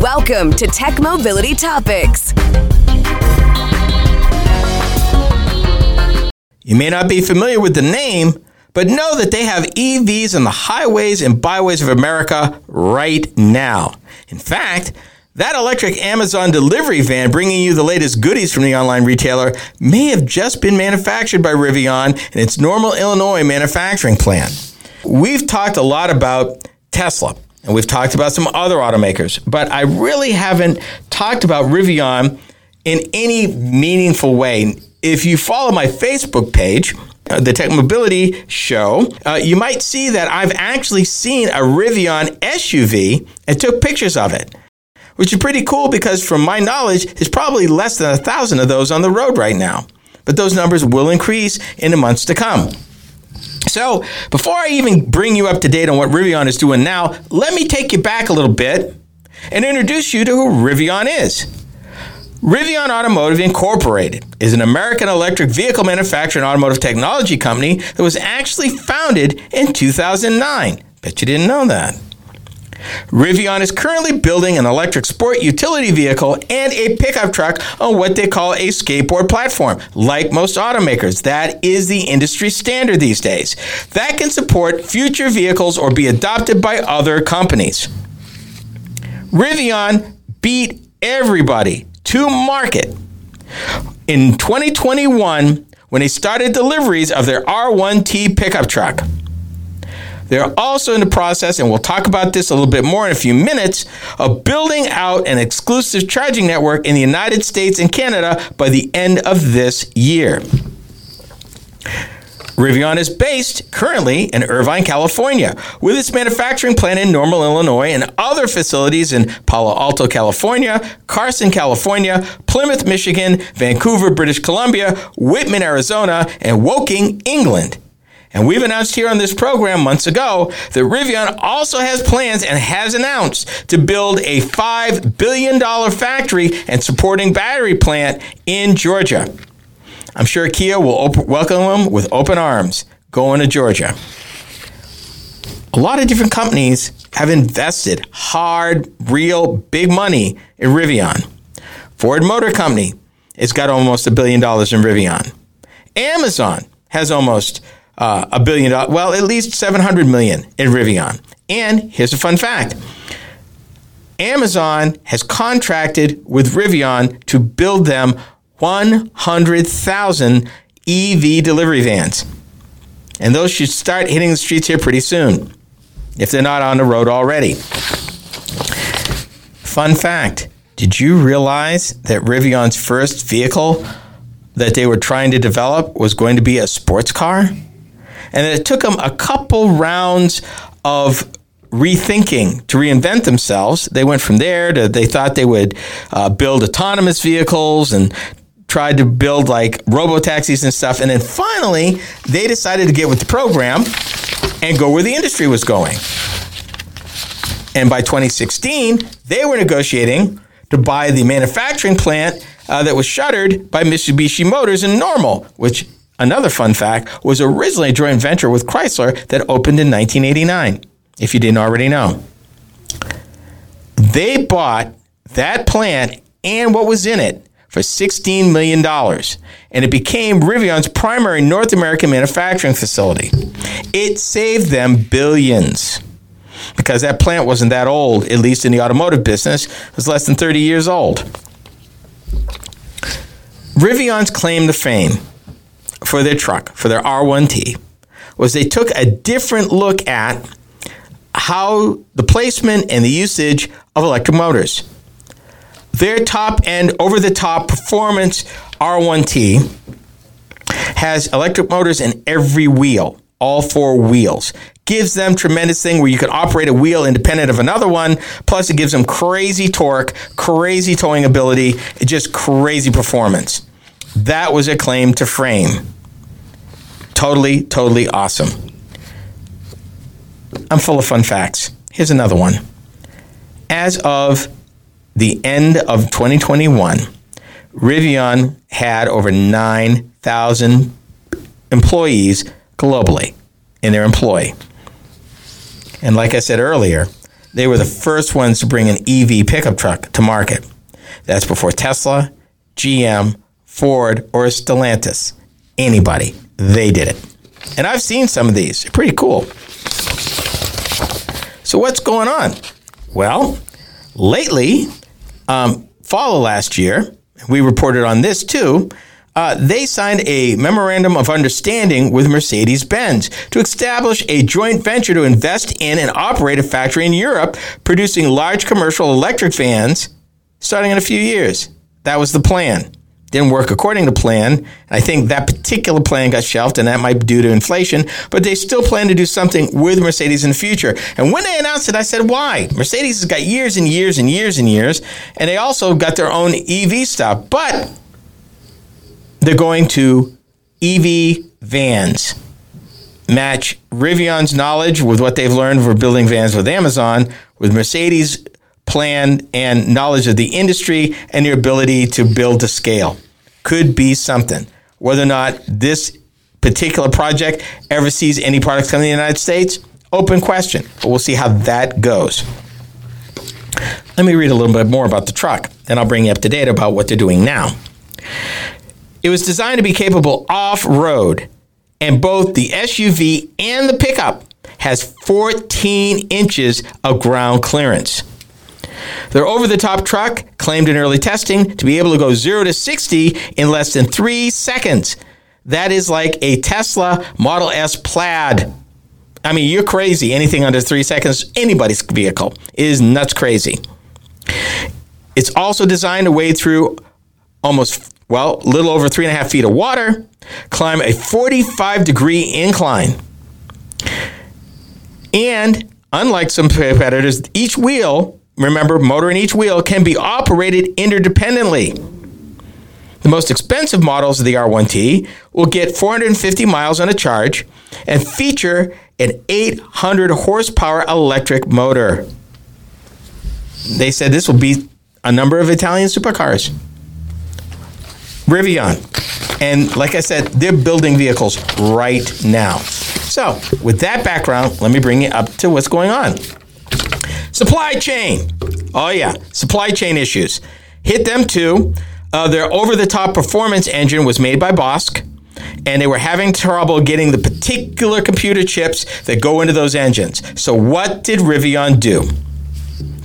Welcome to Tech Mobility Topics. You may not be familiar with the name, but know that they have EVs on the highways and byways of America right now. In fact, that electric Amazon delivery van bringing you the latest goodies from the online retailer may have just been manufactured by Rivian in its Normal, Illinois manufacturing plant. We've talked a lot about Tesla and we've talked about some other automakers, but I really haven't talked about Rivian in any meaningful way. If you follow my Facebook page, uh, the Tech Mobility Show, uh, you might see that I've actually seen a Rivian SUV and took pictures of it, which is pretty cool because, from my knowledge, there's probably less than a thousand of those on the road right now. But those numbers will increase in the months to come. So, before I even bring you up to date on what Rivian is doing now, let me take you back a little bit and introduce you to who Rivian is. Rivian Automotive Incorporated is an American electric vehicle manufacturer and automotive technology company that was actually founded in 2009. Bet you didn't know that. Rivian is currently building an electric sport utility vehicle and a pickup truck on what they call a skateboard platform. Like most automakers, that is the industry standard these days. That can support future vehicles or be adopted by other companies. Rivian beat everybody to market. In 2021, when they started deliveries of their R1T pickup truck. They're also in the process, and we'll talk about this a little bit more in a few minutes, of building out an exclusive charging network in the United States and Canada by the end of this year. Rivian is based currently in Irvine, California, with its manufacturing plant in Normal, Illinois, and other facilities in Palo Alto, California, Carson, California, Plymouth, Michigan, Vancouver, British Columbia, Whitman, Arizona, and Woking, England. And we've announced here on this program months ago that Rivian also has plans and has announced to build a $5 billion factory and supporting battery plant in Georgia. I'm sure Kia will op- welcome them with open arms going to Georgia. A lot of different companies have invested hard, real, big money in Rivian. Ford Motor Company has got almost a billion dollars in Rivian. Amazon has almost uh, a billion dollars, well, at least 700 million in Rivian. And here's a fun fact Amazon has contracted with Rivian to build them 100,000 EV delivery vans. And those should start hitting the streets here pretty soon, if they're not on the road already. Fun fact Did you realize that Rivian's first vehicle that they were trying to develop was going to be a sports car? And it took them a couple rounds of rethinking to reinvent themselves. They went from there to they thought they would uh, build autonomous vehicles and tried to build like robo taxis and stuff. And then finally, they decided to get with the program and go where the industry was going. And by 2016, they were negotiating to buy the manufacturing plant uh, that was shuttered by Mitsubishi Motors in Normal, which Another fun fact was originally a joint venture with Chrysler that opened in 1989, if you didn't already know. They bought that plant and what was in it for $16 million, and it became Rivian's primary North American manufacturing facility. It saved them billions because that plant wasn't that old, at least in the automotive business, it was less than 30 years old. Rivian's claim to fame for their truck, for their R1T, was they took a different look at how the placement and the usage of electric motors. Their top end, over the top performance R1T has electric motors in every wheel, all four wheels. Gives them tremendous thing where you can operate a wheel independent of another one. Plus, it gives them crazy torque, crazy towing ability, just crazy performance. That was a claim to frame. Totally, totally awesome. I'm full of fun facts. Here's another one. As of the end of 2021, Rivian had over 9,000 employees globally in their employ. And like I said earlier, they were the first ones to bring an EV pickup truck to market. That's before Tesla, GM, Ford, or Stellantis. Anybody. They did it. And I've seen some of these. Pretty cool. So, what's going on? Well, lately, um, fall of last year, we reported on this too. Uh, they signed a memorandum of understanding with Mercedes Benz to establish a joint venture to invest in and operate a factory in Europe producing large commercial electric vans starting in a few years. That was the plan didn't work according to plan. I think that particular plan got shelved, and that might be due to inflation. But they still plan to do something with Mercedes in the future. And when they announced it, I said, "Why?" Mercedes has got years and years and years and years, and they also got their own EV stuff. But they're going to EV vans. Match Rivian's knowledge with what they've learned for building vans with Amazon, with Mercedes' plan and knowledge of the industry and your ability to build to scale. Could be something. Whether or not this particular project ever sees any products come to the United States, open question. But we'll see how that goes. Let me read a little bit more about the truck, then I'll bring you up to date about what they're doing now. It was designed to be capable off road, and both the SUV and the pickup has 14 inches of ground clearance. Their over the top truck claimed in early testing to be able to go 0 to 60 in less than three seconds. That is like a Tesla Model S plaid. I mean, you're crazy. Anything under three seconds, anybody's vehicle is nuts crazy. It's also designed to wade through almost, well, a little over three and a half feet of water, climb a 45 degree incline. And unlike some competitors, each wheel remember, motor in each wheel can be operated interdependently. The most expensive models of the R1T will get 450 miles on a charge and feature an 800 horsepower electric motor. They said this will beat a number of Italian supercars. Rivian. And like I said, they're building vehicles right now. So, with that background, let me bring you up to what's going on. Supply chain. Oh, yeah. Supply chain issues. Hit them too. Uh, their over the top performance engine was made by Bosch, and they were having trouble getting the particular computer chips that go into those engines. So, what did Rivian do?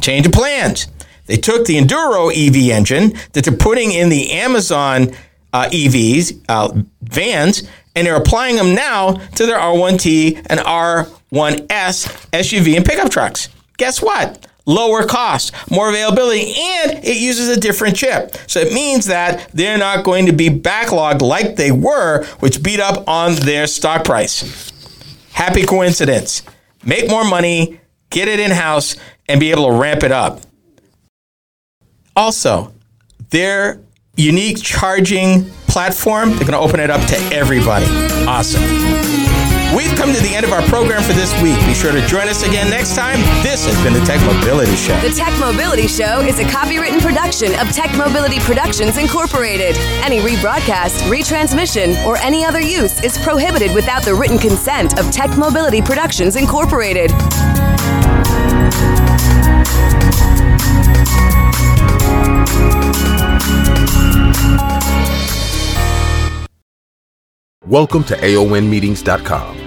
Change of plans. They took the Enduro EV engine that they're putting in the Amazon uh, EVs, uh, vans, and they're applying them now to their R1T and R1S SUV and pickup trucks guess what? Lower cost, more availability, and it uses a different chip. So it means that they're not going to be backlogged like they were, which beat up on their stock price. Happy coincidence. Make more money, get it in house, and be able to ramp it up. Also, their unique charging platform, they're going to open it up to everybody. Awesome. We've come to the end of our program for this week. Be sure to join us again next time. This has been the Tech Mobility Show. The Tech Mobility Show is a copywritten production of Tech Mobility Productions Incorporated. Any rebroadcast, retransmission, or any other use is prohibited without the written consent of Tech Mobility Productions Incorporated. Welcome to AONmeetings.com